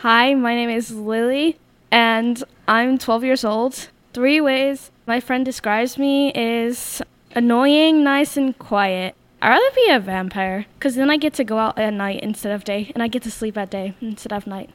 Hi, my name is Lilly, and I'm 12 years old. Three ways my friend describes me is annoying, nice, and quiet. I'd rather be a vampire, because then I get to go out at night instead of day, and I get to sleep at day instead of night.